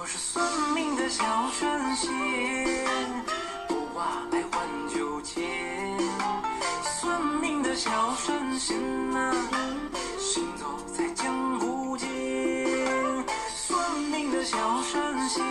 我是算命的小神仙，卜卦来换酒钱。算命的小神仙呐、行走在江湖间，算命的小神仙，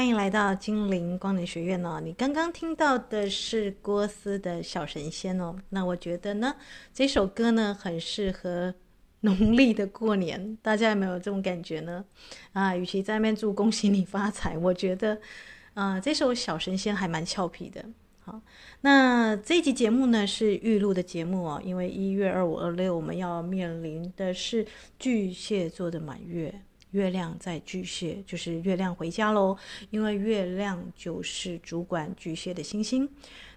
欢迎来到精灵光能学院哦！你刚刚听到的是郭思的小神仙哦。那我觉得呢，这首歌呢很适合农历的过年，大家有没有这种感觉呢？啊，与其在那边祝恭喜你发财，我觉得，啊、这首小神仙还蛮俏皮的。好，那这一集节目呢是预录的节目哦，因为一月二五、二六我们要面临的是巨蟹座的满月。月亮在巨蟹，就是月亮回家喽。因为月亮就是主管巨蟹的星星。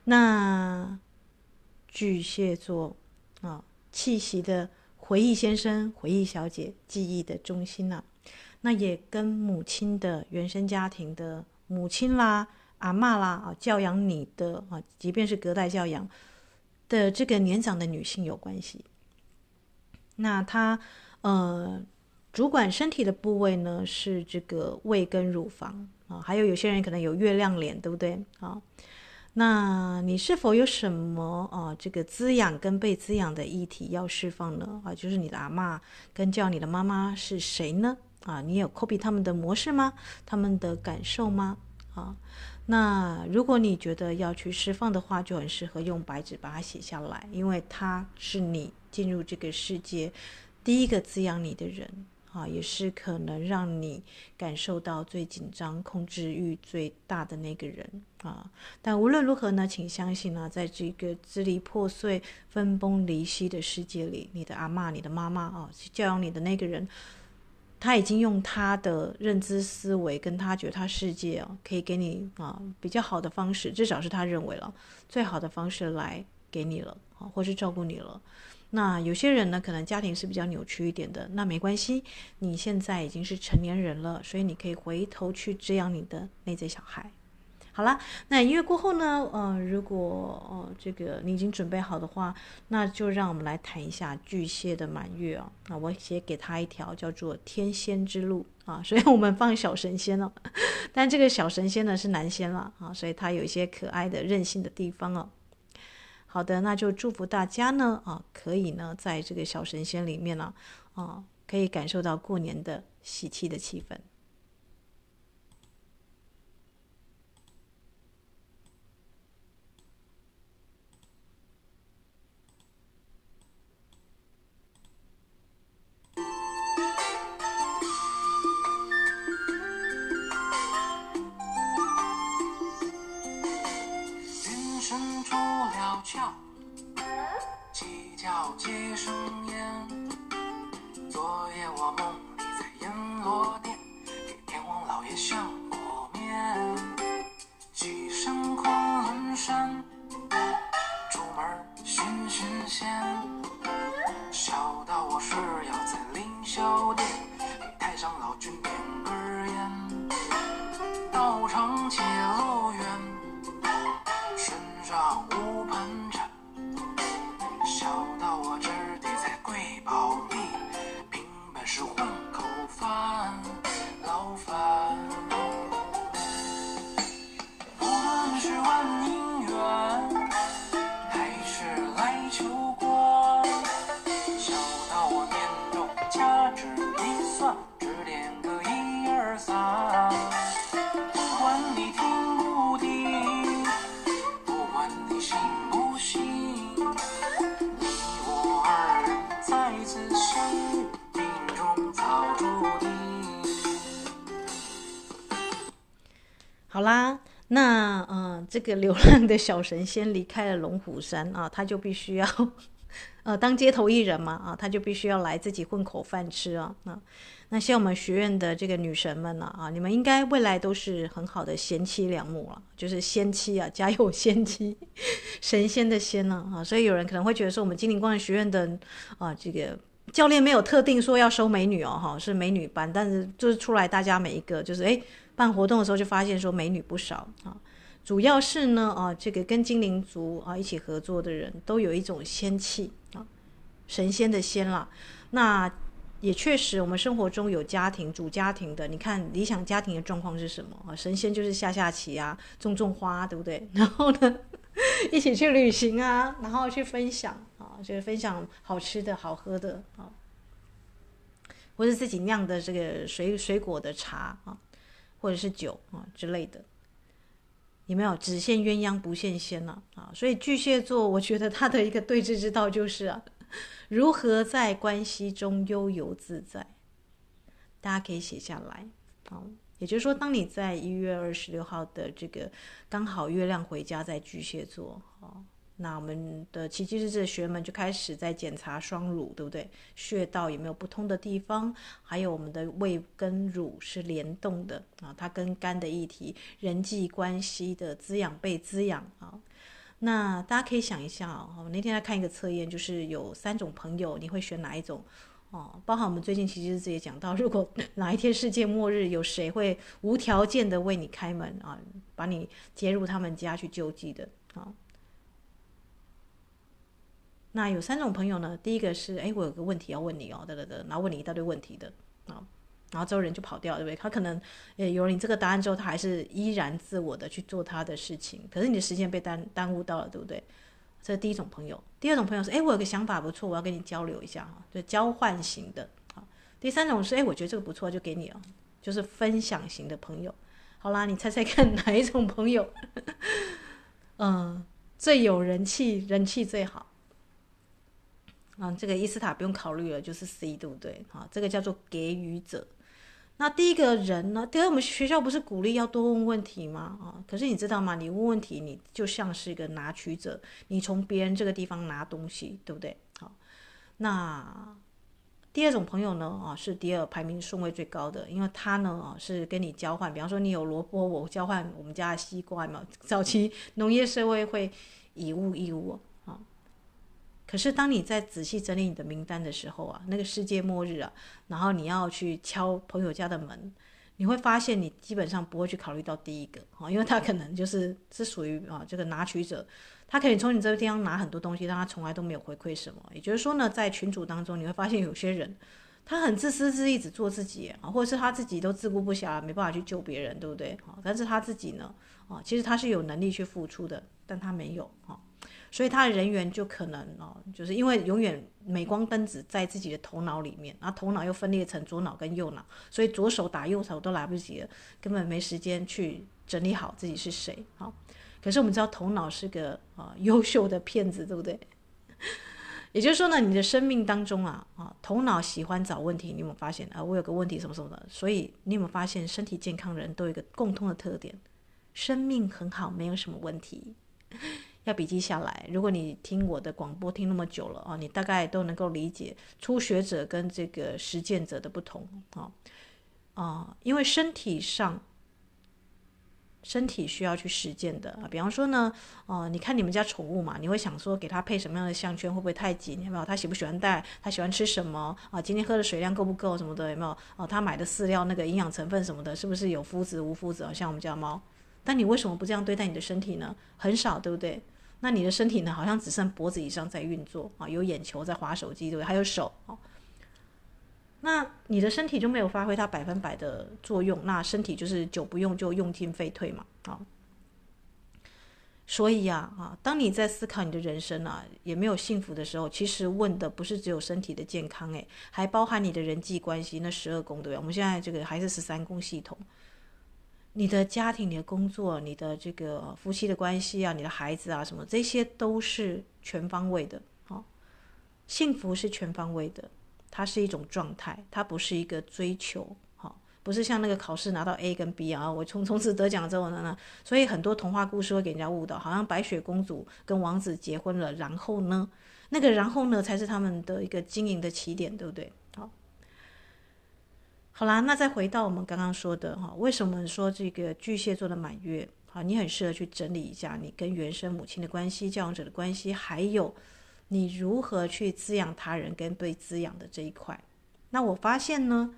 那巨蟹座啊，气息的回忆先生、回忆小姐，记忆的中心呐、啊。那也跟母亲的原生家庭的母亲啦、阿嬷啦啊，教养你的啊，即便是隔代教养的这个年长的女性有关系。那她呃。主管身体的部位呢，是这个胃跟乳房啊，还有有些人可能有月亮脸，对不对啊？那你是否有什么啊这个滋养跟被滋养的议题要释放呢？啊，就是你的阿嬷跟叫你的妈妈是谁呢？啊，你有 copy 他们的模式吗？他们的感受吗？啊，那如果你觉得要去释放的话，就很适合用白纸把它写下来，因为他是你进入这个世界第一个滋养你的人。啊，也是可能让你感受到最紧张、控制欲最大的那个人啊。但无论如何呢，请相信呢、在这个支离破碎、分崩离析的世界里，你的阿嬷、你的妈妈啊，教养你的那个人，他已经用他的认知思维跟他觉得他世界啊，可以给你啊比较好的方式，至少是他认为了最好的方式来给你了啊，或是照顾你了。那有些人呢，可能家庭是比较扭曲一点的，那没关系，你现在已经是成年人了，所以你可以回头去滋养你的内在小孩。好了，那音乐过后呢，呃，如果呃这个你已经准备好的话，那就让我们来谈一下巨蟹的满月啊。那我写给他一条叫做天仙之路啊，所以我们放小神仙了，但这个小神仙呢是男仙了啊，所以他有一些可爱的任性的地方哦。好的，那就祝福大家呢啊，可以呢，在这个小神仙里面呢啊，可以感受到过年的喜气的气氛。这个流浪的小神仙离开了龙虎山 啊，他就必须要 呃当街头艺人嘛啊，他就必须要来自己混口饭吃啊啊。那像我们学院的这个女神们呢啊，你们应该未来都是很好的贤妻良母了，就是仙妻啊，家有仙妻，神仙的仙呢啊，所以有人可能会觉得说，我们金陵光学院的啊这个教练没有特定说要收美女哦哈，是美女班，但是就是出来大家每一个就是哎。办活动的时候就发现说美女不少啊，主要是呢啊，这个跟精灵族啊一起合作的人都有一种仙气啊，神仙的仙啦。那也确实，我们生活中有家庭主家庭的，你看理想家庭的状况是什么啊？神仙就是下下棋啊，种种花，对不对？然后呢，一起去旅行啊，然后去分享啊，就是分享好吃的好喝的啊，或者自己酿的这个水水果的茶啊。或者是酒啊之类的，有没有只羡鸳鸯不羡仙呢？啊，所以巨蟹座，我觉得他的一个对峙之道就是啊，如何在关系中悠游自在。大家可以写下来好，也就是说，当你在一月二十六号的这个刚好月亮回家在巨蟹座。那我们的奇迹日志的学员们就开始在检查双乳，对不对？穴道有没有不通的地方？还有我们的胃跟乳是联动的啊，它跟肝的议题、人际关系的滋养被滋养啊。那大家可以想一下啊，我那天来看一个测验，就是有三种朋友，你会选哪一种？哦，包含我们最近奇迹日志也讲到，如果哪一天世界末日，有谁会无条件的为你开门啊，把你接入他们家去救济的啊？那有三种朋友呢，第一个是，哎，我有个问题要问你哦，得得得，然后问你一大堆问题的啊，然后之后人就跑掉，对不对？他可能，诶，有了你这个答案之后，他还是依然自我的去做他的事情，可是你的时间被耽耽误到了，对不对？这是第一种朋友。第二种朋友是，哎，我有个想法不错，我要跟你交流一下哈，就交换型的啊。第三种是，哎，我觉得这个不错，就给你了，就是分享型的朋友。好啦，你猜猜看 哪一种朋友，嗯，最有人气，人气最好？啊，这个伊斯塔不用考虑了，就是 C，对不对？啊，这个叫做给予者。那第一个人呢？第二，我们学校不是鼓励要多问问题吗？啊，可是你知道吗？你问问题，你就像是一个拿取者，你从别人这个地方拿东西，对不对？好，那第二种朋友呢？啊，是第二排名顺位最高的，因为他呢，啊，是跟你交换，比方说你有萝卜，我交换我们家的西瓜嘛。早期农业社会会以物易物。可是，当你在仔细整理你的名单的时候啊，那个世界末日啊，然后你要去敲朋友家的门，你会发现你基本上不会去考虑到第一个啊，因为他可能就是是属于啊这个拿取者，他可以从你这个地方拿很多东西，但他从来都没有回馈什么。也就是说呢，在群组当中，你会发现有些人他很自私自利，只做自己啊，或者是他自己都自顾不暇，没办法去救别人，对不对？啊，但是他自己呢，啊，其实他是有能力去付出的，但他没有啊。所以他的人员就可能哦，就是因为永远镁光灯只在自己的头脑里面，然后头脑又分裂成左脑跟右脑，所以左手打右手都来不及了，根本没时间去整理好自己是谁。好，可是我们知道头脑是个啊优秀的骗子，对不对？也就是说呢，你的生命当中啊啊，头脑喜欢找问题，你有没有发现啊？我有个问题什么什么的，所以你有没有发现身体健康人都有一个共通的特点，生命很好，没有什么问题。要笔记下来。如果你听我的广播听那么久了啊，你大概都能够理解初学者跟这个实践者的不同啊啊，因为身体上。身体需要去实践的啊，比方说呢，哦、你看你们家宠物嘛，你会想说给它配什么样的项圈，会不会太紧？有没有？它喜不喜欢戴？它喜欢吃什么？啊，今天喝的水量够不够？什么的有没有？哦，它买的饲料那个营养成分什么的，是不是有麸质无麸质？啊，像我们家猫。但你为什么不这样对待你的身体呢？很少，对不对？那你的身体呢，好像只剩脖子以上在运作啊，有眼球在划手机，对？还有手啊。那你的身体就没有发挥它百分百的作用，那身体就是久不用就用进废退嘛，啊，所以呀，啊，当你在思考你的人生啊，也没有幸福的时候，其实问的不是只有身体的健康，诶，还包含你的人际关系，那十二宫对不对？我们现在这个还是十三宫系统，你的家庭、你的工作、你的这个夫妻的关系啊，你的孩子啊，什么这些都是全方位的，哦，幸福是全方位的。它是一种状态，它不是一个追求，好，不是像那个考试拿到 A 跟 B 啊，我从从此得奖之后呢，所以很多童话故事会给人家误导，好像白雪公主跟王子结婚了，然后呢，那个然后呢才是他们的一个经营的起点，对不对？好，啦，那再回到我们刚刚说的哈，为什么说这个巨蟹座的满月啊，你很适合去整理一下你跟原生母亲的关系、教养者的关系，还有。你如何去滋养他人跟被滋养的这一块？那我发现呢，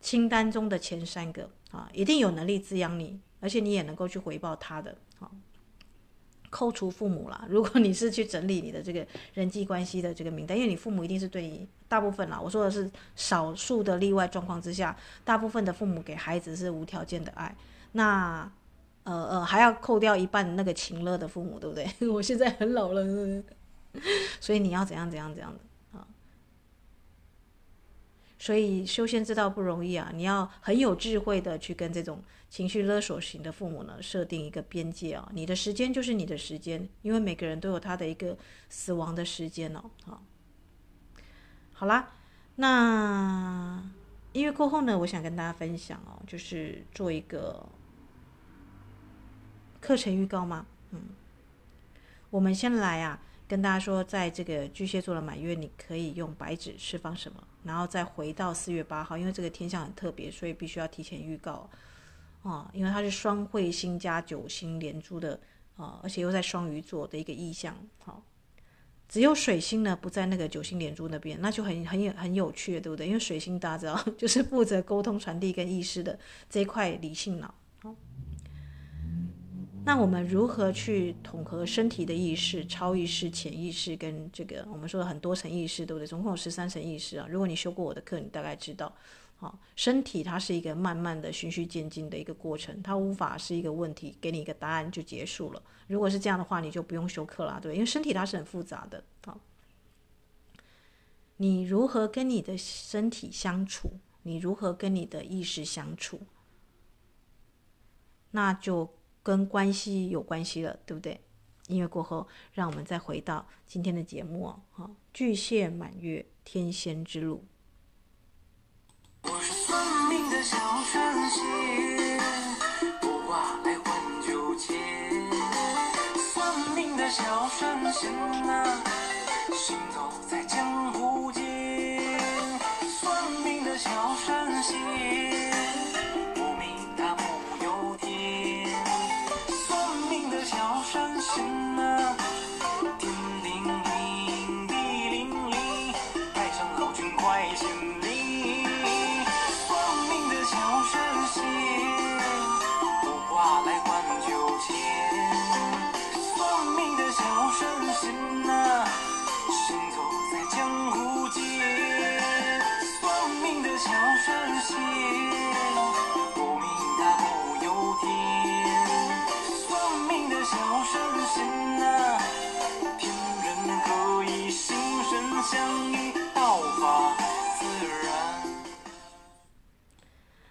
清单中的前三个啊，一定有能力滋养你，而且你也能够去回报他的啊。扣除父母啦，如果你是去整理你的这个人际关系的这个名单，因为你父母一定是对你大部分啦，我说的是少数的例外状况之下，大部分的父母给孩子是无条件的爱。那呃呃，还要扣掉一半那个情乐的父母，对不对？我现在很老了。所以你要怎样怎样怎样的啊？所以修仙之道不容易啊！你要很有智慧的去跟这种情绪勒索型的父母呢设定一个边界啊！你的时间就是你的时间，因为每个人都有他的一个死亡的时间哦。好，好啦，那音乐过后呢，我想跟大家分享哦，就是做一个课程预告吗。嗯，我们先来啊。跟大家说，在这个巨蟹座的满月，你可以用白纸释放什么，然后再回到四月八号，因为这个天象很特别，所以必须要提前预告啊，因为它是双彗星加九星连珠的啊，而且又在双鱼座的一个意象。好，只有水星呢不在那个九星连珠那边，那就很很有很有趣，对不对？因为水星大家知道，就是负责沟通、传递跟意识的这一块理性脑。那我们如何去统合身体的意识、超意识、潜意识跟这个我们说的很多层意识，对不对？总共有十三层意识啊。如果你修过我的课，你大概知道，好，身体它是一个慢慢的循序渐进的一个过程，它无法是一个问题，给你一个答案就结束了。如果是这样的话，你就不用修课了，对，因为身体它是很复杂的。好，你如何跟你的身体相处？你如何跟你的意识相处？那就。跟关系有关系了，对不对？音乐过后，让我们再回到今天的节目哦。巨蟹满月，天仙之路。小神仙卜卦来换酒钱算命的小神仙呐行走在江湖间。算命的小神仙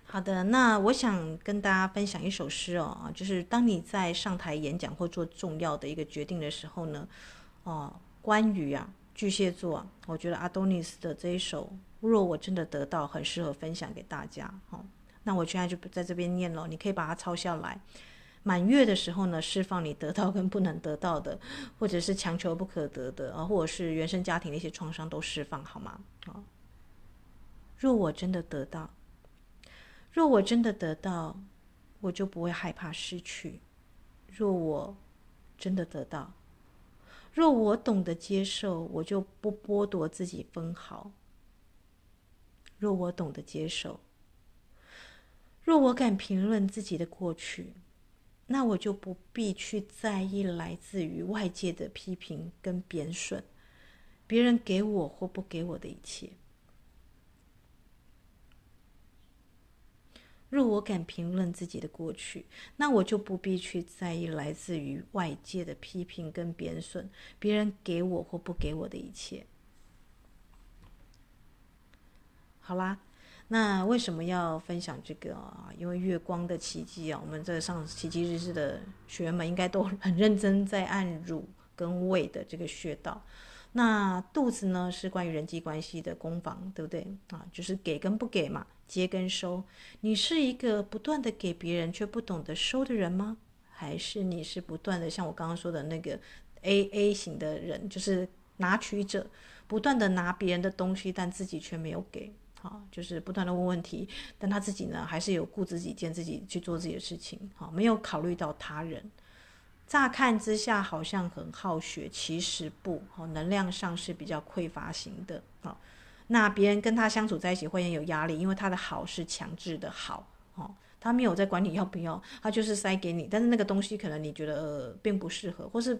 好的，那我想跟大家分享一首诗哦，就是当你在上台演讲或做重要的一个决定的时候呢，哦，关于啊巨蟹座啊，我觉得阿多尼斯的这一首《若我真的得到》很适合分享给大家。哦，那我现在就在这边念了，你可以把它抄下来。满月的时候呢，释放你得到跟不能得到的，或者是强求不可得的啊，或者是原生家庭的一些创伤都释放好吗？啊，若我真的得到，若我真的得到，我就不会害怕失去；若我真的得到，若我懂得接受，我就不剥夺自己分毫；若我懂得接受，若我敢评论自己的过去。那我就不必去在意来自于外界的批评跟贬损，别人给我或不给我的一切。若我敢评论自己的过去，那我就不必去在意来自于外界的批评跟贬损，别人给我或不给我的一切。好啦。那为什么要分享这个啊？因为月光的奇迹啊，我们在上奇迹日志的学员们应该都很认真在按乳跟胃的这个穴道。那肚子呢，是关于人际关系的攻防，对不对啊？就是给跟不给嘛，接跟收。你是一个不断的给别人却不懂得收的人吗？还是你是不断的像我刚刚说的那个 A A 型的人，就是拿取者，不断的拿别人的东西，但自己却没有给。啊，就是不断的问问题，但他自己呢，还是有顾自己见自己去做自己的事情，好，没有考虑到他人。乍看之下好像很好学，其实不，好，能量上是比较匮乏型的。好，那别人跟他相处在一起会很有压力，因为他的好是强制的好，哦，他没有在管你要不要，他就是塞给你，但是那个东西可能你觉得，呃，并不适合，或是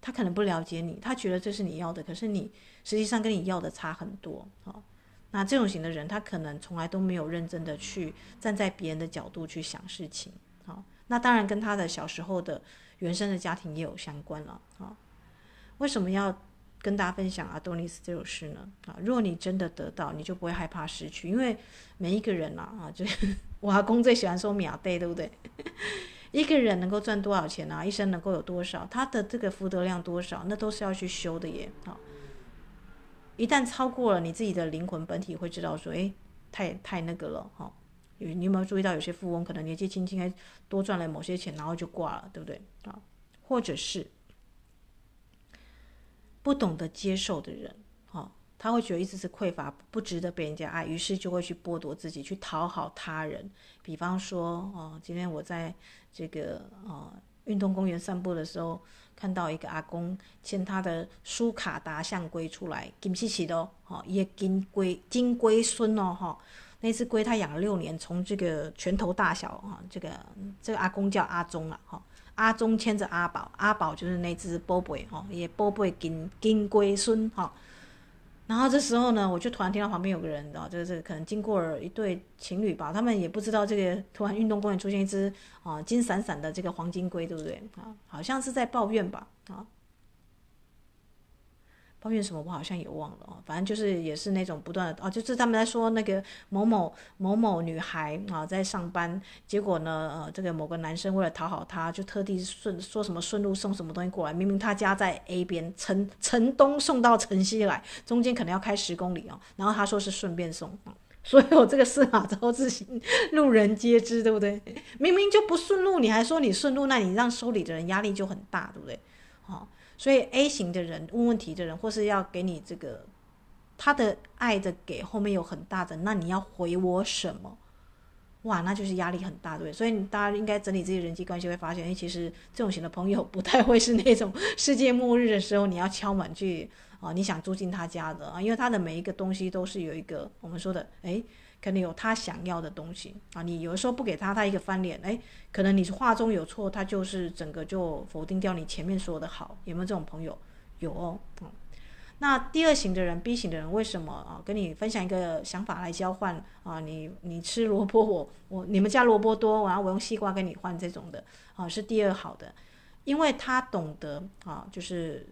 他可能不了解你，他觉得这是你要的，可是你实际上跟你要的差很多，好。那这种型的人，他可能从来都没有认真的去站在别人的角度去想事情，好，那当然跟他的小时候的原生的家庭也有相关了，啊，为什么要跟大家分享阿多尼斯这首诗呢？啊，如果你真的得到，你就不会害怕失去，因为每一个人呐，啊，就是 我阿公最喜欢说秒对，对不对？一个人能够赚多少钱啊？一生能够有多少？他的这个福德量多少？那都是要去修的耶，啊。一旦超过了你自己的灵魂本体，会知道说，哎，太太那个了哈。有你有没有注意到，有些富翁可能年纪轻轻还多赚了某些钱，然后就挂了，对不对啊？或者是不懂得接受的人，哦，他会觉得一直是匮乏，不值得被人家爱，于是就会去剥夺自己，去讨好他人。比方说，哦，今天我在这个啊运动公园散步的时候。看到一个阿公牵他的苏卡达象龟出来，金稀奇的哦，哈，一个金龟金龟孙哦，哈，那只龟他养了六年，从这个拳头大小哈，这个这个阿公叫阿忠啊，哈，阿忠牵着阿宝，阿宝就是那只波贝哈，也波贝金金龟孙哈。然后这时候呢，我就突然听到旁边有个人，啊，就是可能经过了一对情侣吧，他们也不知道这个突然运动公园出现一只啊金闪闪的这个黄金龟，对不对啊？好像是在抱怨吧，啊。抱怨什么？我好像也忘了哦。反正就是也是那种不断的哦，就是他们在说那个某某某某女孩啊，在上班，结果呢，呃，这个某个男生为了讨好她，就特地顺说什么顺路送什么东西过来。明明他家在 A 边，城城东送到城西来，中间可能要开十公里哦。然后他说是顺便送，所以我这个司马昭之心，路人皆知，对不对？明明就不顺路，你还说你顺路，那你让收礼的人压力就很大，对不对？好。所以 A 型的人问问题的人，或是要给你这个他的爱的给后面有很大的，那你要回我什么？哇，那就是压力很大，对。所以大家应该整理自己人际关系，会发现，哎，其实这种型的朋友不太会是那种 世界末日的时候你要敲门去啊，你想住进他家的啊，因为他的每一个东西都是有一个我们说的，哎。可能有他想要的东西啊，你有的时候不给他，他一个翻脸，哎，可能你是话中有错，他就是整个就否定掉你前面说的好，有没有这种朋友？有哦，嗯，那第二型的人，B 型的人，为什么啊？跟你分享一个想法来交换啊，你你吃萝卜，我我你们家萝卜多，然后我用西瓜跟你换这种的啊，是第二好的，因为他懂得啊，就是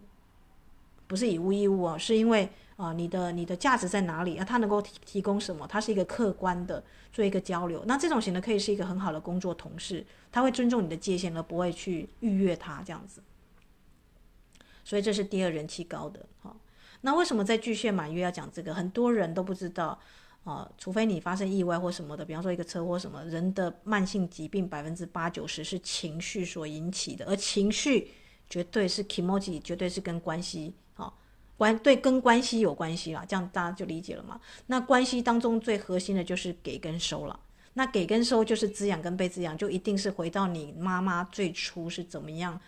不是以物易物啊，是因为。啊，你的你的价值在哪里啊？他能够提提供什么？他是一个客观的做一个交流。那这种型的可以是一个很好的工作同事，他会尊重你的界限，而不会去逾越他这样子。所以这是第二人气高的。好，那为什么在巨蟹满月要讲这个？很多人都不知道。啊，除非你发生意外或什么的，比方说一个车祸什么，人的慢性疾病百分之八九十是情绪所引起的，而情绪绝对是 kimoji，绝对是跟关系关对跟关系有关系啦，这样大家就理解了嘛。那关系当中最核心的就是给跟收了，那给跟收就是滋养跟被滋养，就一定是回到你妈妈最初是怎么样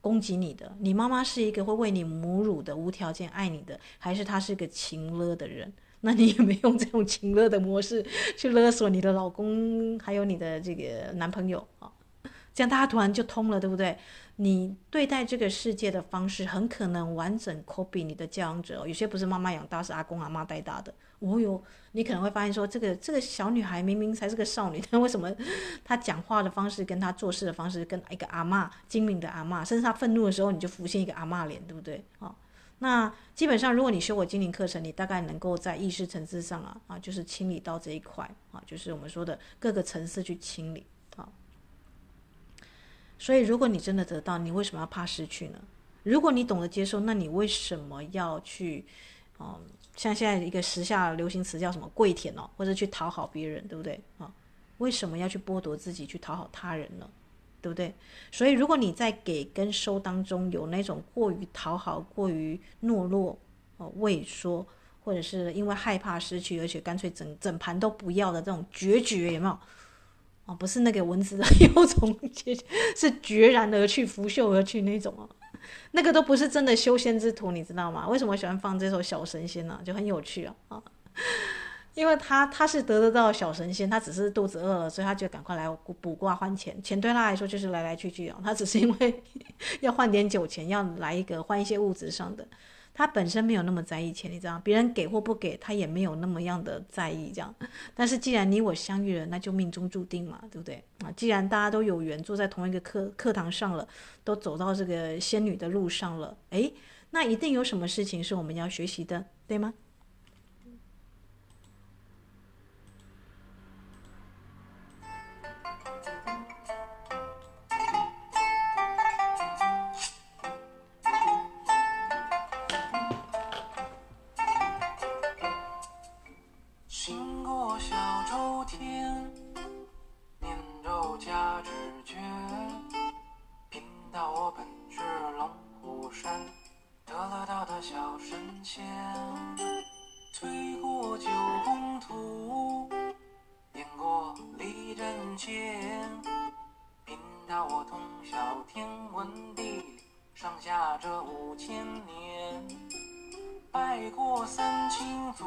攻击你的？你妈妈是一个会为你母乳的、无条件爱你的，还是她是个情勒的人？那你有没用这种情勒的模式去勒索你的老公，还有你的这个男朋友啊？这样大家突然就通了，对不对？你对待这个世界的方式，很可能完整 copy 你的教养者。有些不是妈妈养大，是阿公阿妈带大的。哦哟，你可能会发现说，这个这个小女孩明明才是个少女，但 为什么她讲话的方式跟她做事的方式跟一个阿妈精明的阿妈，甚至她愤怒的时候，你就浮现一个阿妈脸，对不对？啊？那基本上，如果你修我精灵课程，你大概能够在意识层次上啊啊，就是清理到这一块啊，就是我们说的各个层次去清理。所以，如果你真的得到，你为什么要怕失去呢？如果你懂得接受，那你为什么要去？嗯，像现在一个时下流行词叫什么“跪舔”哦，或者去讨好别人，对不对啊？为什么要去剥夺自己去讨好他人呢？对不对？所以，如果你在给跟收当中有那种过于讨好、过于懦弱、哦畏缩，或者是因为害怕失去，而且干脆整整盘都不要的这种决绝，有没有？哦，不是那个蚊子的 幼虫，是决然而去、拂袖而去那种哦。那个都不是真的修仙之徒，你知道吗？为什么喜欢放这首小神仙呢？就很有趣啊！因为他他是得得到小神仙，他只是肚子饿了，所以他就赶快来卜卦换钱。钱对他来说就是来来去去啊，他只是因为 要换点酒钱，要来一个换一些物质上的。他本身没有那么在意钱，你知道，别人给或不给，他也没有那么样的在意这样。但是既然你我相遇了，那就命中注定嘛，对不对啊？既然大家都有缘坐在同一个课课堂上了，都走到这个仙女的路上了，诶，那一定有什么事情是我们要学习的，对吗？仙贫道我通晓天文地理上下这五千年拜过三清祖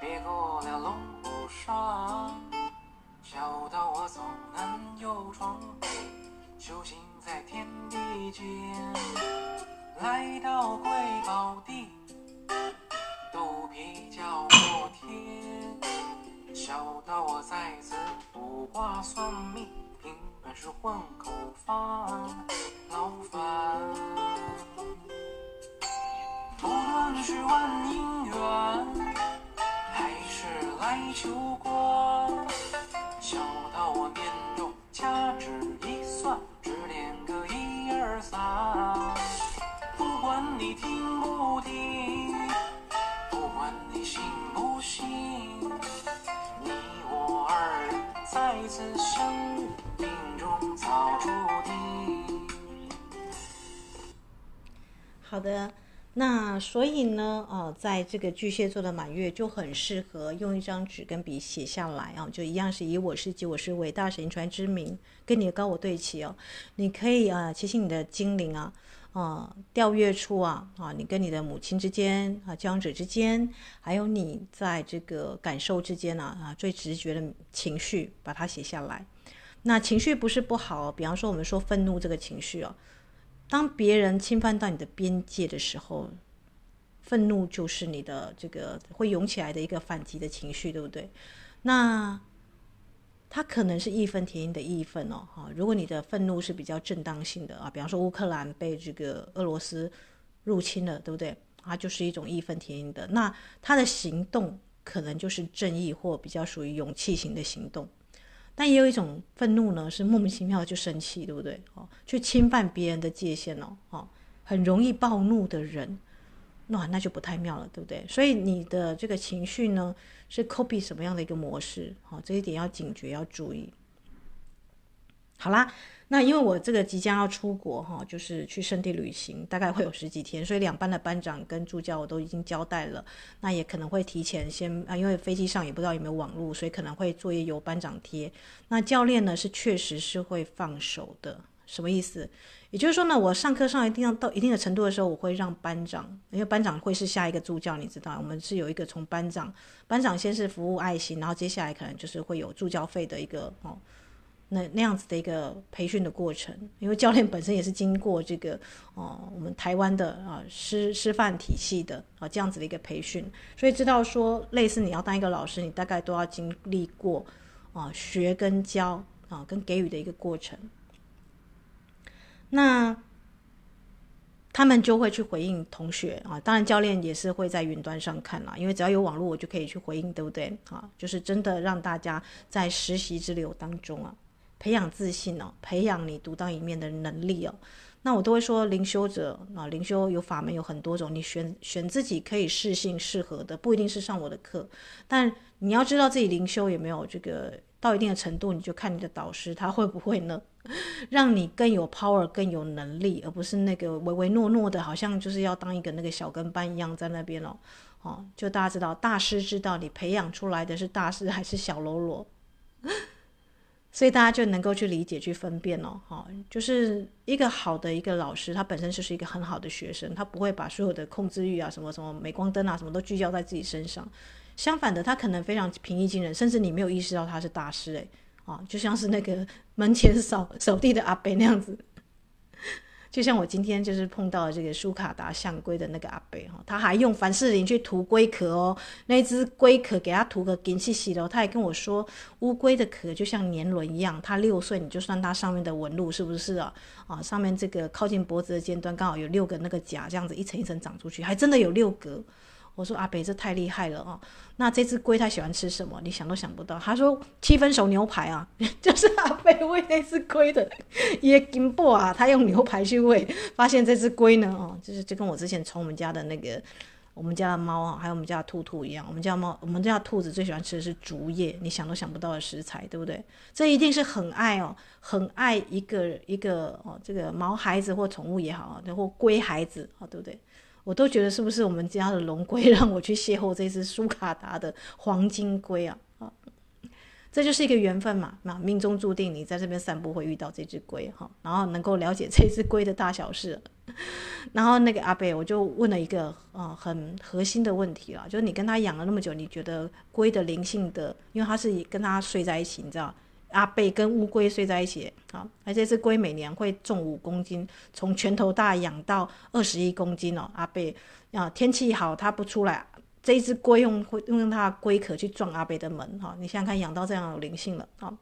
别过了龙虎山小道我走南又闯北修行在天地间来到贵宝地肚皮叫破天。小道我在此卜卦算命凭本事混口饭劳烦不论是问姻缘还是来求官小道我念咒掐指一算指点个一二三不管你听不听好的，那所以呢，呃，在这个巨蟹座的满月就很适合用一张纸跟笔写下来啊，就一样是以我是及我是伟大神传之名，跟你的高我对齐哦。你可以啊，提醒你的精灵啊，啊，调阅出啊，啊，你跟你的母亲之间啊，教养者之间，还有你在这个感受之间啊，啊，最直觉的情绪，把它写下来。那情绪不是不好，比方说我们说愤怒这个情绪哦。当别人侵犯到你的边界的时候，愤怒就是你的这个会涌起来的一个反击的情绪，对不对？那它可能是义愤填膺的义愤哦，哈。如果你的愤怒是比较正当性的啊，比方说乌克兰被这个俄罗斯入侵了，对不对？它就是一种义愤填膺的。那他的行动可能就是正义或比较属于勇气型的行动。但也有一种愤怒呢，是莫名其妙就生气，对不对？哦，去侵犯别人的界限哦，哦，很容易暴怒的人，那那就不太妙了，对不对？所以你的这个情绪呢，是 copy 什么样的一个模式？好，这一点要警觉，要注意。好啦。那因为我这个即将要出国哈，就是去圣地旅行，大概会有十几天，所以两班的班长跟助教我都已经交代了。那也可能会提前先啊，因为飞机上也不知道有没有网络，所以可能会作业由班长贴。那教练呢是确实是会放手的，什么意思？也就是说呢，我上课上一定要到一定的程度的时候，我会让班长，因为班长会是下一个助教，你知道，我们是有一个从班长，班长先是服务爱心，然后接下来可能就是会有助教费的一个哦。那那样子的一个培训的过程，因为教练本身也是经过这个哦、我们台湾的啊师师范体系的啊这样子的一个培训，所以知道说类似你要当一个老师，你大概都要经历过啊学跟教啊跟给予的一个过程。那他们就会去回应同学啊，当然教练也是会在云端上看啦，因为只要有网络，我就可以去回应，对不对？啊，就是真的让大家在实习之流当中啊。培养自信哦，培养你独当一面的能力哦。那我都会说，灵修者啊，灵修有法门有很多种，你选选自己可以适性适合的，不一定是上我的课。但你要知道自己灵修有没有这个到一定的程度，你就看你的导师他会不会呢，让你更有 power，更有能力，而不是那个唯唯诺诺的，好像就是要当一个那个小跟班一样在那边哦。哦，就大家知道，大师知道你培养出来的是大师还是小喽啰。所以大家就能够去理解、去分辨哦，哈，就是一个好的一个老师，他本身就是一个很好的学生，他不会把所有的控制欲啊、什么什么镁光灯啊、什么都聚焦在自己身上。相反的，他可能非常平易近人，甚至你没有意识到他是大师，诶，啊，就像是那个门前扫扫地的阿伯那样子。就像我今天就是碰到这个苏卡达象龟的那个阿伯哈，他还用凡士林去涂龟壳哦，那只龟壳给他涂个金细细的，他还跟我说乌龟的壳就像年轮一样，它六岁你就算它上面的纹路是不是啊？啊，上面这个靠近脖子的尖端刚好有六个那个甲，这样子一层一层长出去，还真的有六格。我说阿北，这太厉害了哦。那这只龟它喜欢吃什么？你想都想不到。他说七分熟牛排啊，就是阿北喂那只龟的也金箔啊，他用牛排去喂，发现这只龟呢，哦，就是就跟我之前从我们家的那个我们家的猫啊，还有我们家的兔兔一样，我们家猫，我们家兔子最喜欢吃的是竹叶，你想都想不到的食材，对不对？这一定是很爱哦，很爱一个一个哦，这个毛孩子或宠物也好啊，或龟孩子啊，对不对？我都觉得是不是我们家的龙龟 让我去邂逅这只苏卡达的黄金龟啊？啊，这就是一个缘分嘛，那命中注定你在这边散步会遇到这只龟哈，然后能够了解这只龟的大小事。然后那个阿伯我就问了一个呃很核心的问题啊，就是你跟他养了那么久，你觉得龟的灵性的，因为他是跟他睡在一起，你知道？阿贝跟乌龟睡在一起，好，而这只龟每年会重五公斤，从拳头大养到二十一公斤哦。阿贝啊，天气好它不出来，这一只龟用会用它的龟壳去撞阿贝的门，哈，你想想看，养到这样有灵性了，啊。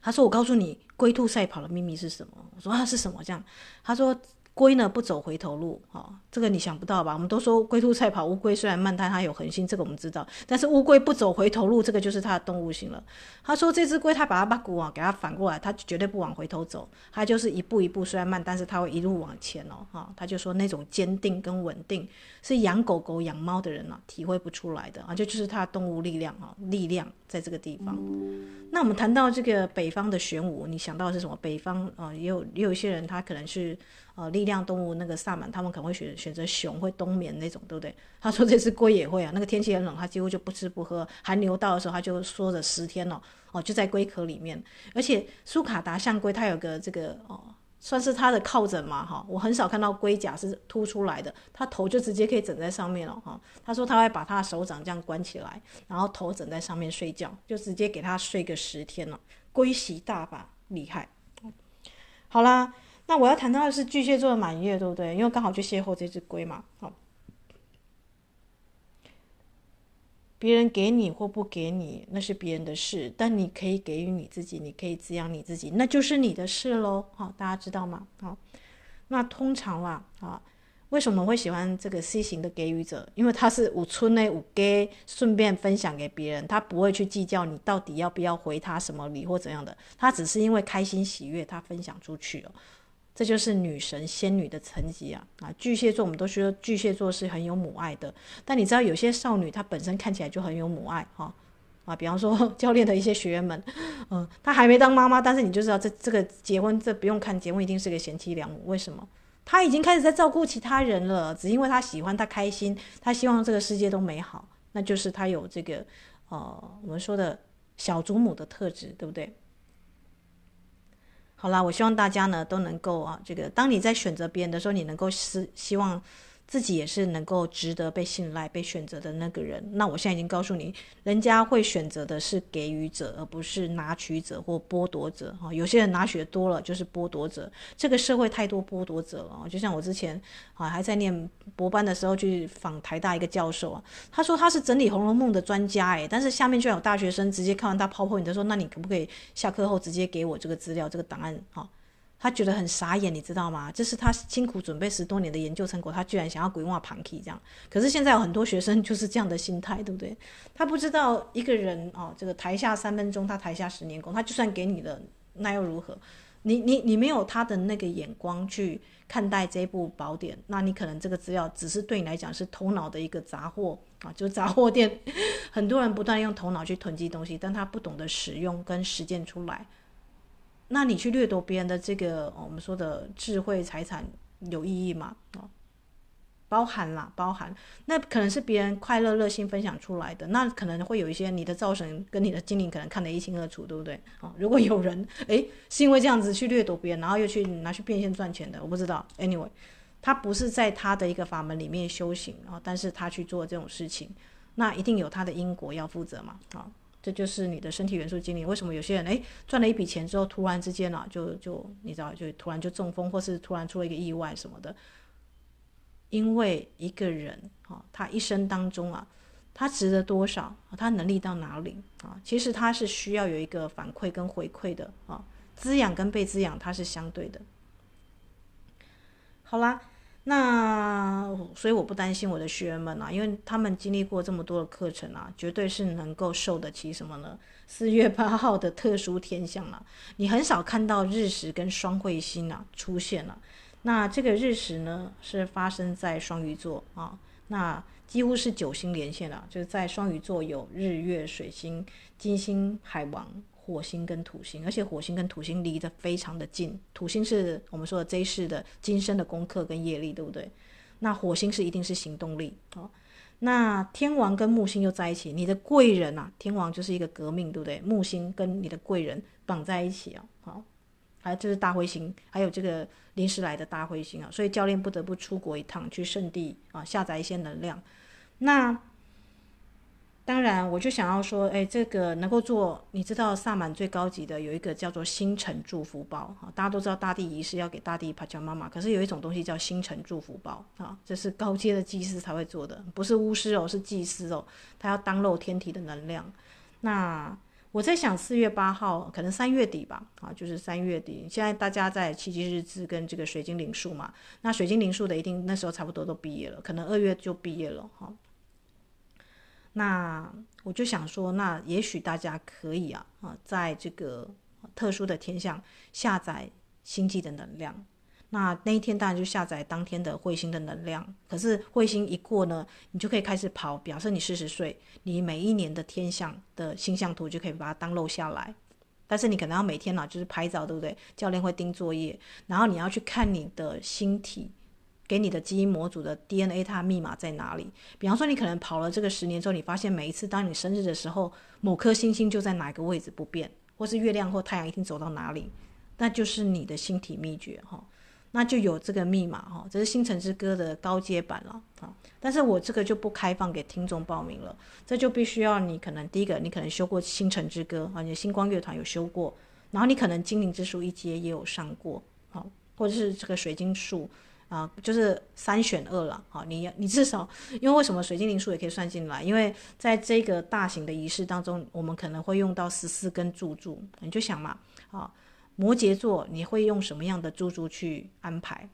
他说：“我告诉你，龟兔赛跑的秘密是什么？”我说：“啊，是什么？”这样，他说。龟呢不走回头路，哈、哦，这个你想不到吧？我们都说龟兔赛跑，乌龟虽然慢，但它有恒心，这个我们知道。但是乌龟不走回头路，这个就是它的动物性了。他说这只龟，它把它把骨啊给它反过来，它绝对不往回头走，它就是一步一步，虽然慢，但是它会一路往前哦，哈、他就说那种坚定跟稳定，是养狗狗养猫的人呢、啊、体会不出来的啊，这就，就是它的动物力量啊，力量在这个地方。那我们谈到这个北方的玄武，你想到是什么？北方啊、也有也有一些人他可能是。呃，力量动物那个萨满，他们可能会选选择熊，会冬眠那种，对不对？他说这只龟也会啊，那个天气很冷，他几乎就不吃不喝，寒流到的时候，他就缩着十天哦，哦，就在龟壳里面。而且苏卡达象龟它有个这个哦，算是他的靠枕嘛，哈，我很少看到龟甲是凸出来的，他头就直接可以枕在上面了，哈。他说他会把他的手掌这样关起来，然后头枕在上面睡觉，就直接给他睡个十天了，龟息大法厉害。好啦。那我要谈到的是巨蟹座的满月，对不对？因为刚好就邂逅这只龟嘛。好，别人给你或不给你，那是别人的事，但你可以给予你自己，你可以滋养你自己，那就是你的事喽。好，大家知道吗？好，那通常啦，啊，为什么会喜欢这个 C 型的给予者？因为他是五村内五给，顺便分享给别人，他不会去计较你到底要不要回他什么礼或怎样的，他只是因为开心喜悦，他分享出去了。这就是女神仙女的层级啊啊！巨蟹座我们都说巨蟹座是很有母爱的，但你知道有些少女她本身看起来就很有母爱哈啊，比方说 教练的一些学员们，嗯，她还没当妈妈，但是你就知道这这个结婚这不用看，结婚一定是个贤妻良母，为什么？她已经开始在照顾其他人了，只因为她喜欢，她开心，她希望这个世界都美好，那就是她有这个呃我们说的小祖母的特质，对不对？好啦，我希望大家呢都能够啊，这个当你在选择别人的时候，你能够是希望。自己也是能够值得被信赖、被选择的那个人。那我现在已经告诉你，人家会选择的是给予者，而不是拿取者或剥夺者。哈，有些人拿取的多了就是剥夺者。这个社会太多剥夺者了。就像我之前啊还在念博班的时候去访台大一个教授啊，他说他是整理《红楼梦》的专家诶，但是下面居然有大学生直接看完他 PowerPoint，说那你可不可以下课后直接给我这个资料、这个档案？哈。他觉得很傻眼，你知道吗？这是他辛苦准备十多年的研究成果，他居然想要鬼话旁听这样。可是现在有很多学生就是这样的心态，对不对？他不知道一个人哦，这个台下三分钟，他台下十年功。他就算给你的，那又如何？你你你没有他的那个眼光去看待这部宝典，那你可能这个资料只是对你来讲是头脑的一个杂货啊，就是杂货店。很多人不断用头脑去囤积东西，但他不懂得使用跟实践出来。那你去掠夺别人的这个我们说的智慧财产有意义吗？哦，包含啦，包含。那可能是别人快乐热心分享出来的，那可能会有一些你的造神跟你的精灵可能看得一清二楚，对不对？哦，如果有人诶是因为这样子去掠夺别人，然后又去拿去变现赚钱的，我不知道。Anyway，他不是在他的一个法门里面修行啊，但是他去做这种事情，那一定有他的因果要负责嘛，啊。这就是你的身体元素精灵。为什么有些人诶赚了一笔钱之后，突然之间啊，就就你知道，就突然就中风，或是突然出了一个意外什么的？因为一个人啊，他一生当中啊，他值得多少？他能力到哪里啊？其实他是需要有一个反馈跟回馈的啊，滋养跟被滋养，它是相对的。好啦。那所以我不担心我的学员们啊，因为他们经历过这么多的课程啊，绝对是能够受得起什么呢？四月八号的特殊天象啊，你很少看到日食跟双彗星啊出现了。那这个日食呢，是发生在双鱼座啊，那几乎是九星连线了，就是在双鱼座有日月水星、金星、海王。火星跟土星，而且火星跟土星离得非常的近。土星是我们说的这一世的今生的功课跟业力，对不对？那火星是一定是行动力哦。那天王跟木星又在一起，你的贵人啊，天王就是一个革命，对不对？木星跟你的贵人绑在一起啊，好，还有就是大彗星，还有这个临时来的大彗星啊，所以教练不得不出国一趟去圣地啊，下载一些能量。那当然，我就想要说，哎，这个能够做，你知道萨满最高级的有一个叫做星辰祝福包哈，大家都知道大地仪式要给大地帕乔妈妈，可是有一种东西叫星辰祝福包啊，这是高阶的祭司才会做的，不是巫师哦，是祭司哦，他要当漏天体的能量。那我在想，四月八号可能三月底吧，啊，就是三月底，现在大家在奇迹日志跟这个水晶灵数嘛，那水晶灵数的一定那时候差不多都毕业了，可能二月就毕业了哈。那我就想说，那也许大家可以啊啊，在这个特殊的天象下载星际的能量。那那一天当然就下载当天的彗星的能量。可是彗星一过呢，你就可以开始跑，表示你四十岁，你每一年的天象的星象图就可以把它 download 下来。但是你可能要每天呢、就是拍照，对不对？教练会盯作业，然后你要去看你的星体。给你的基因模组的 DNA，它密码在哪里？比方说，你可能跑了这个十年之后，你发现每一次当你生日的时候，某颗星星就在哪个位置不变，或是月亮或太阳一定走到哪里，那就是你的星体秘诀哈。那就有这个密码哈，这是星辰之歌的高阶版了啊。但是我这个就不开放给听众报名了，这就必须要你可能第一个，你可能修过星辰之歌啊，你的星光乐团有修过，然后你可能精灵之书一阶也有上过，好，或者是这个水晶树。啊，就是三选二了，好，你你至少，因为为什么水晶灵数也可以算进来？因为在这个大型的仪式当中，我们可能会用到十四根柱柱，你就想嘛，啊，摩羯座你会用什么样的柱柱去安排，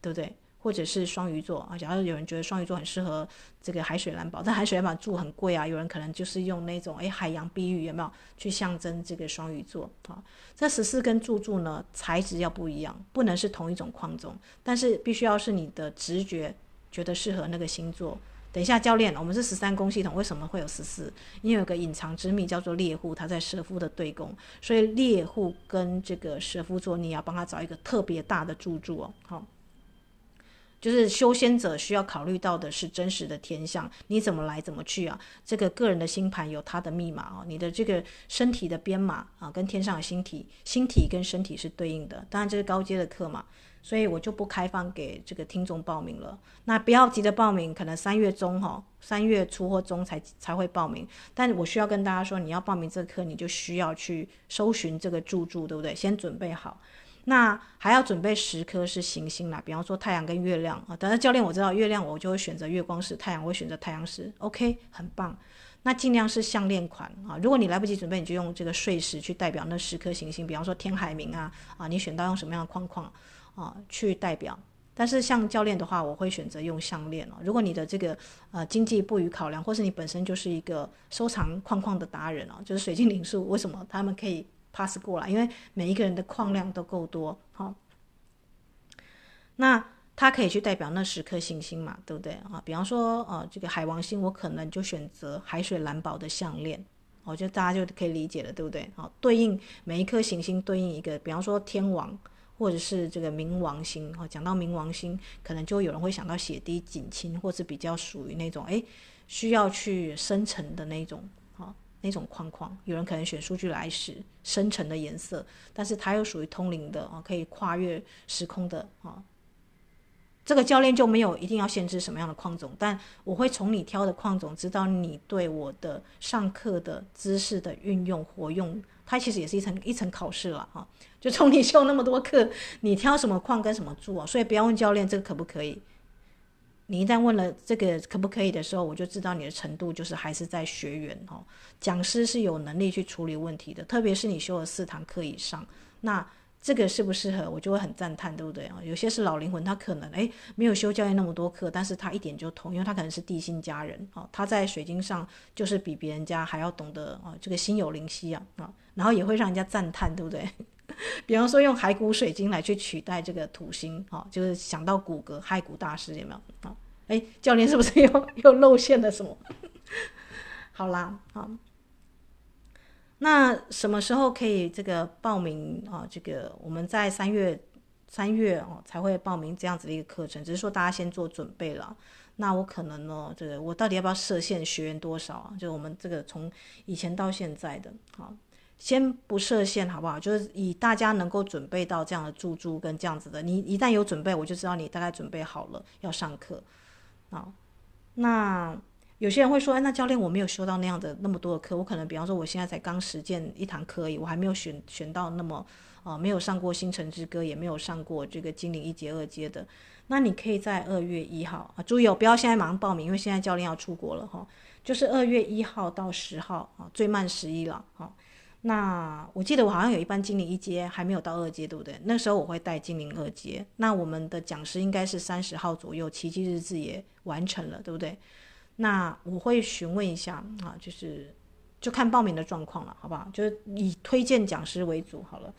对不对？或者是双鱼座啊。假如有人觉得双鱼座很适合这个海水蓝宝，但海水蓝宝住很贵啊，有人可能就是用那种诶海洋碧玉有没有去象征这个双鱼座啊？这十四根柱柱呢，材质要不一样，不能是同一种矿种，但是必须要是你的直觉觉得适合那个星座。等一下，教练，我们是十三宫系统，为什么会有十四？因为有个隐藏之秘叫做猎户，他在蛇夫的对宫，所以猎户跟这个蛇夫座，你要帮他找一个特别大的柱柱哦。好，就是修仙者需要考虑到的是真实的天象，你怎么来怎么去啊？这个个人的星盘有它的密码哦，你的这个身体的编码啊，跟天上的星体，星体跟身体是对应的。当然这是高阶的课嘛。所以我就不开放给这个听众报名了。那不要急着报名，可能三月中哈，三月初或中才才会报名。但我需要跟大家说，你要报名这课，你就需要去搜寻这个柱柱，对不对？先准备好。那还要准备十颗是行星啦，比方说太阳跟月亮啊。但是教练我知道月亮，我就会选择月光石；太阳我会选择太阳石。OK，很棒。那尽量是项链款啊。如果你来不及准备，你就用这个碎石去代表那十颗行星，比方说天海冥啊啊，你选到用什么样的框框？啊，去代表，但是像教练的话，我会选择用项链哦。如果你的这个呃经济不予考量，或是你本身就是一个收藏框框的达人哦，就是水晶灵数，为什么他们可以 pass 过来？因为每一个人的矿量都够多，好，那它可以去代表那十颗行星嘛，对不对啊？比方说呃这个海王星，我可能就选择海水蓝宝的项链，我觉得大家就可以理解了，对不对？好，对应每一颗行星对应一个，比方说天王。或者是这个冥王星啊，讲到冥王星，可能就有人会想到血滴锦衾，或是比较属于那种哎需要去生成的那种那种框框。有人可能选数据来时深沉的颜色，但是它又属于通灵的啊，可以跨越时空的啊。这个教练就没有一定要限制什么样的矿种，但我会从你挑的矿种知道你对我的上课的知识的运用活用。它其实也是一层一层考试了哈，就从你修那么多课，你挑什么矿跟什么柱啊，所以不要问教练这个可不可以。你一旦问了这个可不可以的时候，我就知道你的程度就是还是在学员哦。讲师是有能力去处理问题的，特别是你修了四堂课以上，那。这个适不适合我就会很赞叹，对不对啊？有些是老灵魂，他可能诶没有修教练那么多课，但是他一点就通，因为他可能是地心家人哦，他在水晶上就是比别人家还要懂得哦，这个心有灵犀啊啊，然后也会让人家赞叹，对不对？比方说用骸骨水晶来去取代这个土星哦，就是想到骨骼骸骨大师有没有啊？诶，教练是不是又又露馅了什么？好啦，好。那什么时候可以这个报名啊？这个我们在三月三月哦才会报名这样子的一个课程，只是说大家先做准备了。那我可能呢，这个我到底要不要设限学员多少啊？就我们这个从以前到现在的，好，先不设限好不好？就是以大家能够准备到这样的住住跟这样子的，你一旦有准备，我就知道你大概准备好了要上课，好，那。有些人会说，哎，那教练我没有修到那样的那么多的课，我可能比方说我现在才刚实践一堂课而已，我还没有选选到那么啊、没有上过星辰之歌，也没有上过这个精灵一阶二阶的。那你可以在二月一号啊，注意哦，不要现在马上报名，因为现在教练要出国了哈，就是二月一号到十号啊，最慢十一了哈。那我记得我好像有一班精灵一阶还没有到二阶，对不对？那时候我会带精灵二阶，那我们的讲师应该是三十号左右，奇迹日志也完成了，对不对？那我会询问一下啊，就是就看报名的状况了，好不好？就是以推荐讲师为主好了。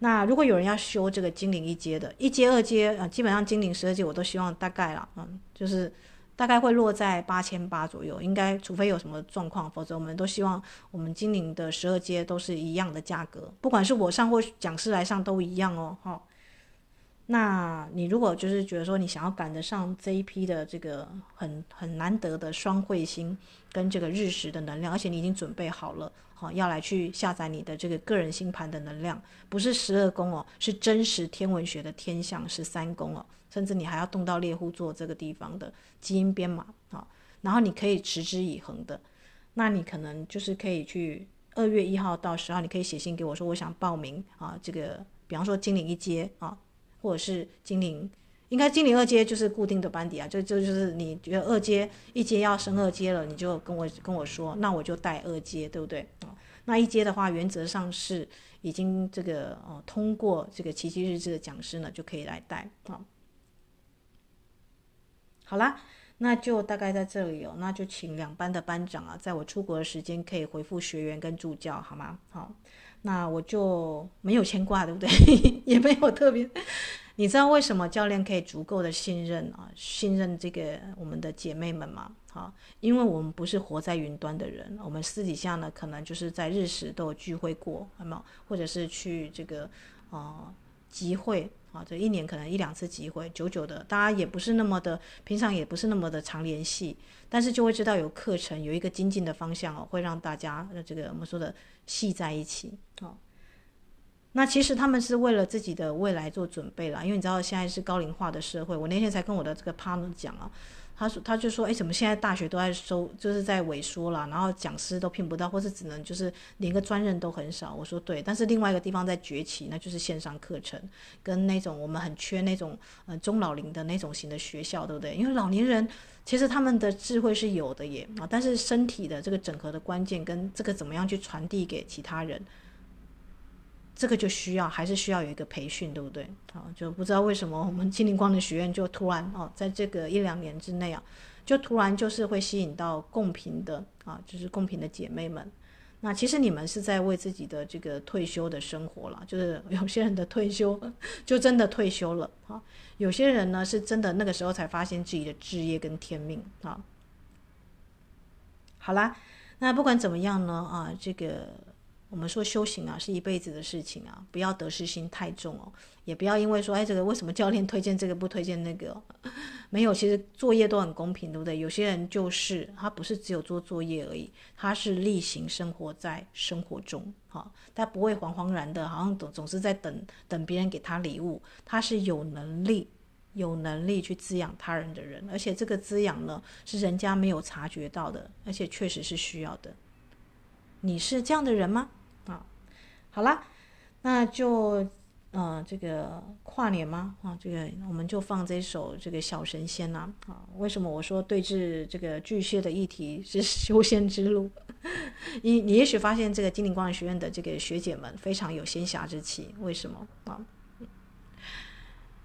那如果有人要修这个精灵一阶的，一阶、二阶啊，基本上精灵十二阶我都希望大概了，嗯，就是大概会落在八千八左右，应该除非有什么状况，否则我们都希望我们精灵的十二阶都是一样的价格，不管是我上或讲师来上都一样哦，哈。那你如果就是觉得说你想要赶得上这一批的这个很很难得的双彗星跟这个日食的能量，而且你已经准备好了，好要来去下载你的这个个人星盘的能量，不是十二宫哦，是真实天文学的天象十三宫哦，甚至你还要动到猎户座这个地方的基因编码啊，然后你可以持之以恒的，那你可能就是可以去二月一号到十号，你可以写信给我说我想报名啊，这个比方说精灵一阶啊。或者是精灵，应该精灵二阶就是固定的班底啊，就就就是你觉得二阶一阶要升二阶了，你就跟我跟我说，那我就带二阶，对不对啊？那一阶的话，原则上是已经这个呃通过这个奇迹日志的讲师呢，就可以来带啊。好啦，那就大概在这里哦，那就请两班的班长啊，在我出国的时间可以回复学员跟助教，好吗？好，那我就没有牵挂，对不对？也没有特别。你知道为什么教练可以足够的信任啊？信任这个我们的姐妹们吗？好，因为我们不是活在云端的人，我们私底下呢，可能就是在日时都有聚会过，有没有？或者是去这个啊、集会啊，这一年可能一两次机会，久久的，大家也不是那么的平常，也不是那么的常联系，但是就会知道有课程，有一个精进的方向哦，会让大家这个我们说的系在一起哦。那其实他们是为了自己的未来做准备了，因为你知道现在是高龄化的社会。我那天才跟我的这个 partner 讲啊，他说他就说，哎，怎么现在大学都在收，就是在萎缩了，然后讲师都聘不到，或是只能就是连个专任都很少。我说对，但是另外一个地方在崛起，那就是线上课程跟那种我们很缺那种呃中老龄的那种型的学校，对不对？因为老年人其实他们的智慧是有的耶啊，但是身体的这个整合的关键跟这个怎么样去传递给其他人。这个就需要，还是需要有一个培训，对不对？啊，就不知道为什么我们金灵光能学院就突然哦，在这个一两年之内啊，就突然就是会吸引到共频的啊，就是共频的姐妹们。那其实你们是在为自己的这个退休的生活了，就是有些人的退休 就真的退休了啊，有些人呢是真的那个时候才发现自己的志业跟天命啊。好啦，那不管怎么样呢啊，这个。我们说修行啊，是一辈子的事情啊，不要得失心太重哦，也不要因为说，哎，这个为什么教练推荐这个不推荐那个？没有，其实作业都很公平，对不对？有些人就是他不是只有做作业而已，他是例行生活在生活中，哈，他不会惶惶然的，好像总总是在等等别人给他礼物，他是有能力有能力去滋养他人的人，而且这个滋养呢，是人家没有察觉到的，而且确实是需要的。你是这样的人吗？好啦，那就呃，这个跨年吗？啊，这个我们就放这首这个小神仙呐。啊，为什么我说对峙这个巨蟹的议题是修仙之路？你你也许发现这个金陵光能学院的这个学姐们非常有仙侠之气，为什么啊？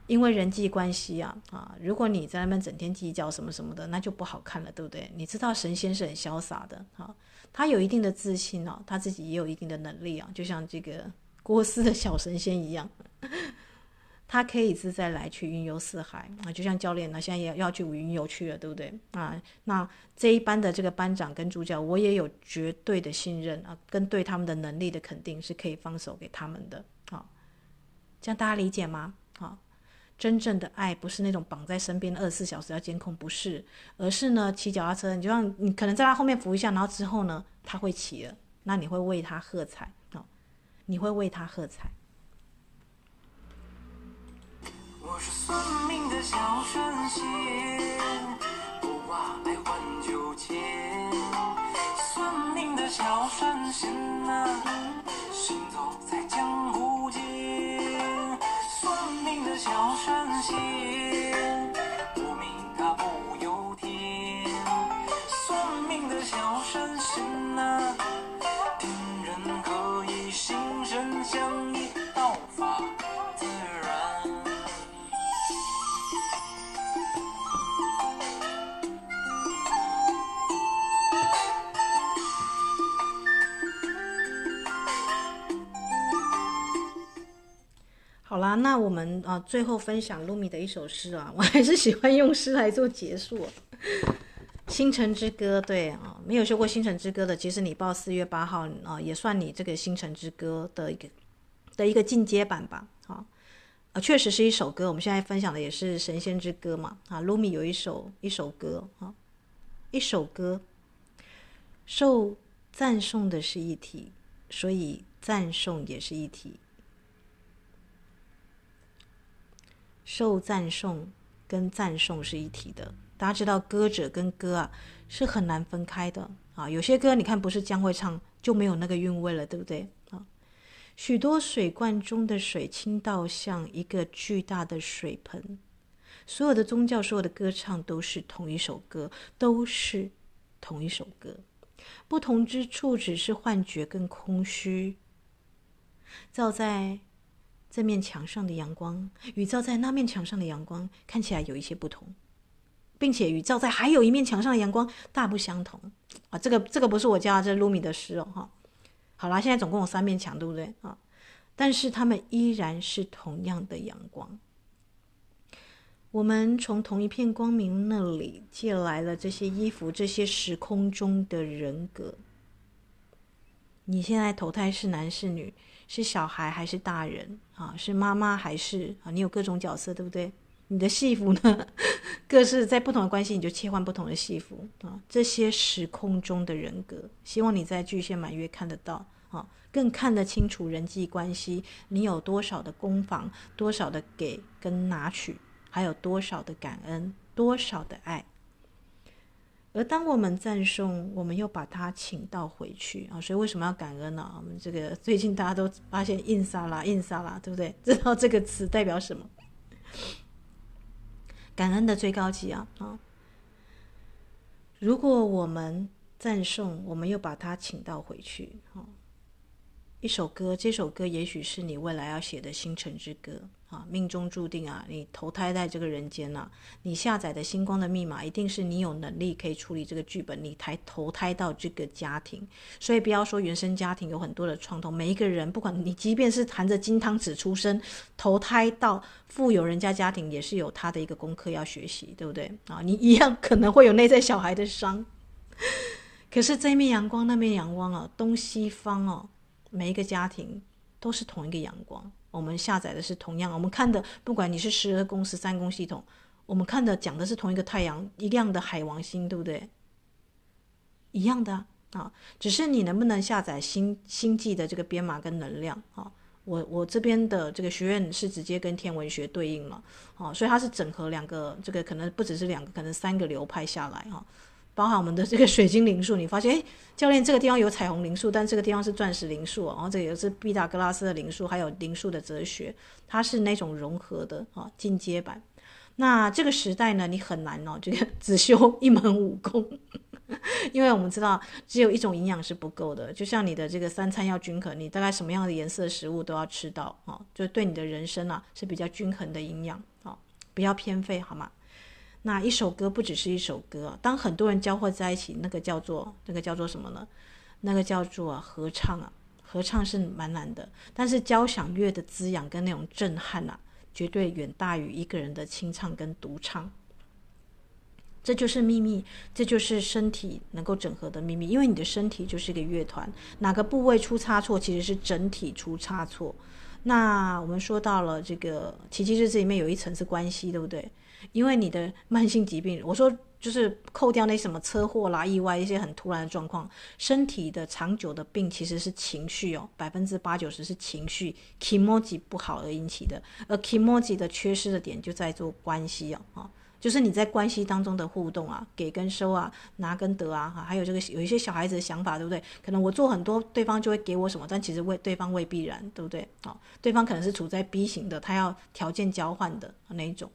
因为人际关系啊啊，如果你在那边整天计较什么什么的，那就不好看了，对不对？你知道神仙是很潇洒的啊。他有一定的自信哦，他自己也有一定的能力啊，就像这个郭斯的小神仙一样，他可以自在来去云游四海啊，就像教练呢，现在也要去云游去了，对不对啊？那这一班的这个班长跟助教，我也有绝对的信任啊，跟对他们的能力的肯定，是可以放手给他们的啊，这样大家理解吗？啊？真正的爱不是那种绑在身边二十四小时要监控，不是，而是呢，骑脚踏车，你就让你可能在他后面扶一下，然后之后呢，他会骑了，那你会为他喝彩哦，你会为他喝彩。我是算命的小神仙，不怕爱换旧钱，算命的小神仙啊，行走在江心那我们啊，最后分享露米的一首诗啊，我还是喜欢用诗来做结束。《星辰之歌》对啊，没有学过《星辰之歌》的，其实你报四月八号啊，也算你这个《星辰之歌》的一个的一个进阶版吧。啊，啊，确实是一首歌。我们现在分享的也是神仙之歌嘛。啊，露米有一首一首歌啊，一首歌，受赞颂的是一体，所以赞颂也是一体。受赞颂跟赞颂是一体的，大家知道歌者跟歌啊是很难分开的啊。有些歌你看不是将会唱就没有那个韵味了，对不对啊？许多水罐中的水倾倒像一个巨大的水盆，所有的宗教、所有的歌唱都是同一首歌，都是同一首歌，不同之处只是幻觉跟空虚，照在。这面墙上的阳光与照在那面墙上的阳光看起来有一些不同，并且与照在还有一面墙上的阳光大不相同啊！这个这个不是我教的，这是卢米的诗哦哈。好啦，现在总共有三面墙，对不对啊？但是它们依然是同样的阳光。我们从同一片光明那里借来了这些衣服，这些时空中的人格。你现在投胎是男是女，是小孩还是大人啊？是妈妈还是啊？你有各种角色，对不对？你的戏服呢？各是在不同的关系，你就切换不同的戏服啊。这些时空中的人格，希望你在巨蟹满月看得到啊，更看得清楚人际关系。你有多少的攻防，多少的给跟拿取，还有多少的感恩，多少的爱。而当我们赞颂，我们又把它请到回去啊。所以为什么要感恩呢？我们这个最近大家都发现印沙拉，印沙拉，对不对？知道这个词代表什么？感恩的最高级啊啊！如果我们赞颂，我们又把它请到回去。一首歌，这首歌也许是你未来要写的星辰之歌啊，命中注定啊，你投胎在这个人间呐、你下载的星光的密码，一定是你有能力可以处理这个剧本，你才投胎到这个家庭。所以不要说原生家庭有很多的创痛，每一个人，不管你即便是含着金汤匙出生，投胎到富有人家家庭，也是有他的一个功课要学习，对不对啊？你一样可能会有内在小孩的伤，可是这面阳光，那面阳光啊，东西方哦。每一个家庭都是同一个阳光，我们下载的是同样，我们看的，不管你是十二宫、十三宫系统，我们看的讲的是同一个太阳，一样的海王星，对不对？一样的啊，只是你能不能下载星星际的这个编码跟能量啊？我我这边的这个学院是直接跟天文学对应了，啊，所以它是整合两个，这个可能不只是两个，可能三个流派下来哈。啊包含我们的这个水晶灵数，你发现，哎，教练这个地方有彩虹灵数，但这个地方是钻石灵数，然后这也是毕达哥拉斯的灵数，还有灵数的哲学，它是那种融合的啊，进阶版。那这个时代呢，你很难哦，这个只修一门武功，因为我们知道只有一种营养是不够的，就像你的这个三餐要均衡，你大概什么样的颜色食物都要吃到啊，就对你的人生啊是比较均衡的营养啊，不要偏废好吗？那一首歌不只是一首歌，当很多人交汇在一起，那个叫做那个叫做什么呢？那个叫做合唱啊，合唱是蛮难的，但是交响乐的滋养跟那种震撼啊，绝对远大于一个人的清唱跟独唱。这就是秘密，这就是身体能够整合的秘密，因为你的身体就是一个乐团，哪个部位出差错，其实是整体出差错。那我们说到了这个奇迹日子里面有一层是关系，对不对？因为你的慢性疾病，我说就是扣掉那什么车祸啦、意外一些很突然的状况，身体的长久的病其实是情绪哦，百分之八九十是情绪 kimoji 不好而引起的，而 kimoji 的缺失的点就在做关系哦，啊，就是你在关系当中的互动啊，给跟收啊，拿跟得啊，哈，还有这个有一些小孩子的想法，对不对？可能我做很多，对方就会给我什么，但其实为对方未必然，对不对？啊，对方可能是处在 B 型的，他要条件交换的那一种。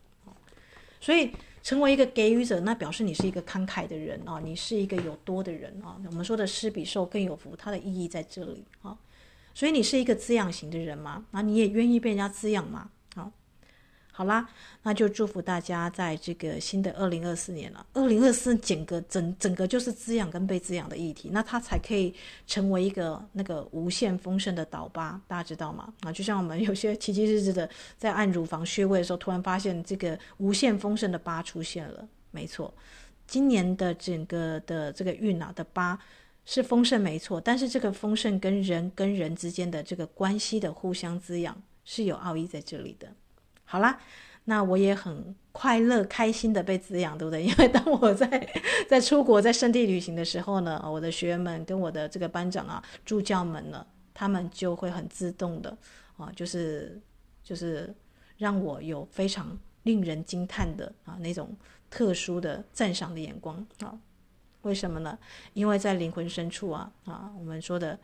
所以，成为一个给予者，那表示你是一个慷慨的人啊，你是一个有多的人啊。我们说的施比受更有福，它的意义在这里啊。所以，你是一个滋养型的人吗？那你也愿意被人家滋养吗？好啦，那就祝福大家在这个新的二零二四年了。二零二四整个整整个就是滋养跟被滋养的议题，那它才可以成为一个那个无限丰盛的岛吧，大家知道吗？啊，就像我们有些奇迹日志的在按乳房穴位的时候，突然发现这个无限丰盛的八出现了。没错，今年的整个的这个运啊的八是丰盛，没错，但是这个丰盛跟人跟人之间的这个关系的互相滋养是有奥义在这里的。好啦，那我也很快乐、开心的被滋养，对不对？因为当我在 在出国、在圣地旅行的时候呢，我的学员们跟我的这个班长啊、助教们呢，他们就会很自动的啊，就是就是让我有非常令人惊叹的啊那种特殊的赞赏的眼光啊。为什么呢？因为在灵魂深处啊啊，我们说的，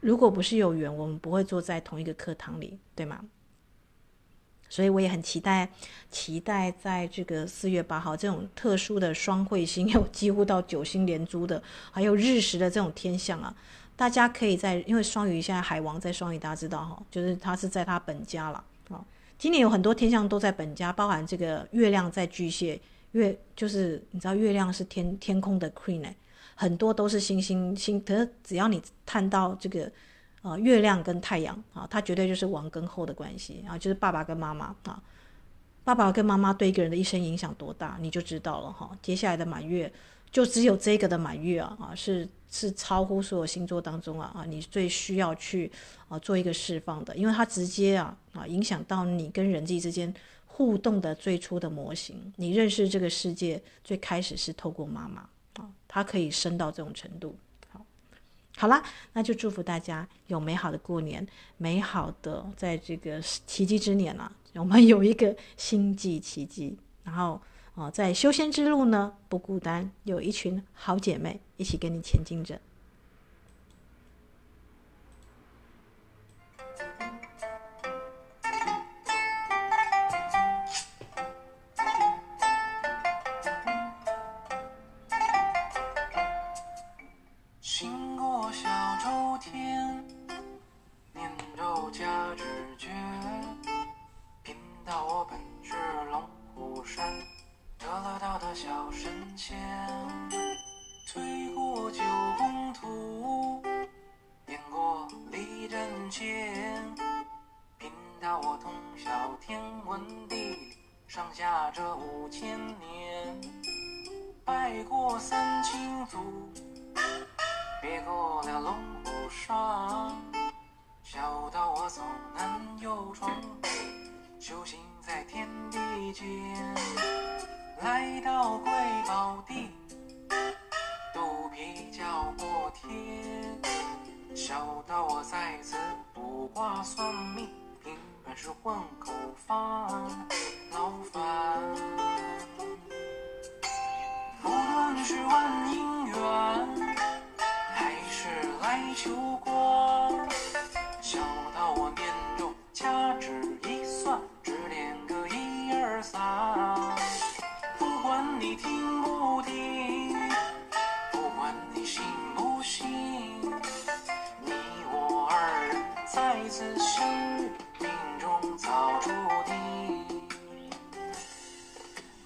如果不是有缘，我们不会坐在同一个课堂里，对吗？所以我也很期待，期待在这个四月八号这种特殊的双彗星，有几乎到九星连珠的，还有日食的这种天象啊，大家可以在，因为双鱼现在海王在双鱼，大家知道哈，就是他是在他本家了。啊，今年有很多天象都在本家，包含这个月亮在巨蟹，月就是你知道月亮是天天空的 queen，很多都是星星星，可是只要你看到这个啊月亮跟太阳啊，它绝对就是王跟后的关系啊，就是爸爸跟妈妈啊，爸爸跟妈妈对一个人的一生影响多大，你就知道了哈。接下来的满月就只有这个的满月啊啊是。是超乎所有星座当中啊啊，你最需要去啊做一个释放的，因为它直接啊啊影响到你跟人际之间互动的最初的模型。你认识这个世界最开始是透过妈妈啊，它可以深到这种程度。好，好啦，那就祝福大家有美好的过年，美好的在这个奇迹之年啊，我们有一个星际奇迹，然后。哦，在修仙之路呢，不孤单，有一群好姐妹一起跟你前进着。别过了龙虎山小道我走南又闯北修行在天地间来到贵宝地肚皮叫破天小道我在此卜卦算命凭本事混口饭。劳烦不论是问姻缘白求光小道我念咒掐指一算指点个一二三不管你听不听不管你信不信你我二人在此相遇命中早注定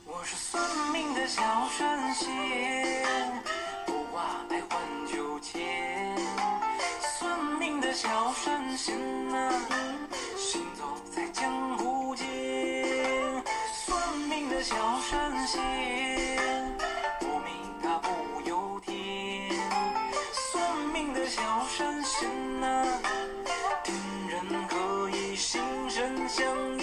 我是算命的小神仙卜卦来换酒钱小神仙呐，行走在江湖间，算命的小神仙，不明他不由天。算命的小神仙呐，天人合一，心神相依。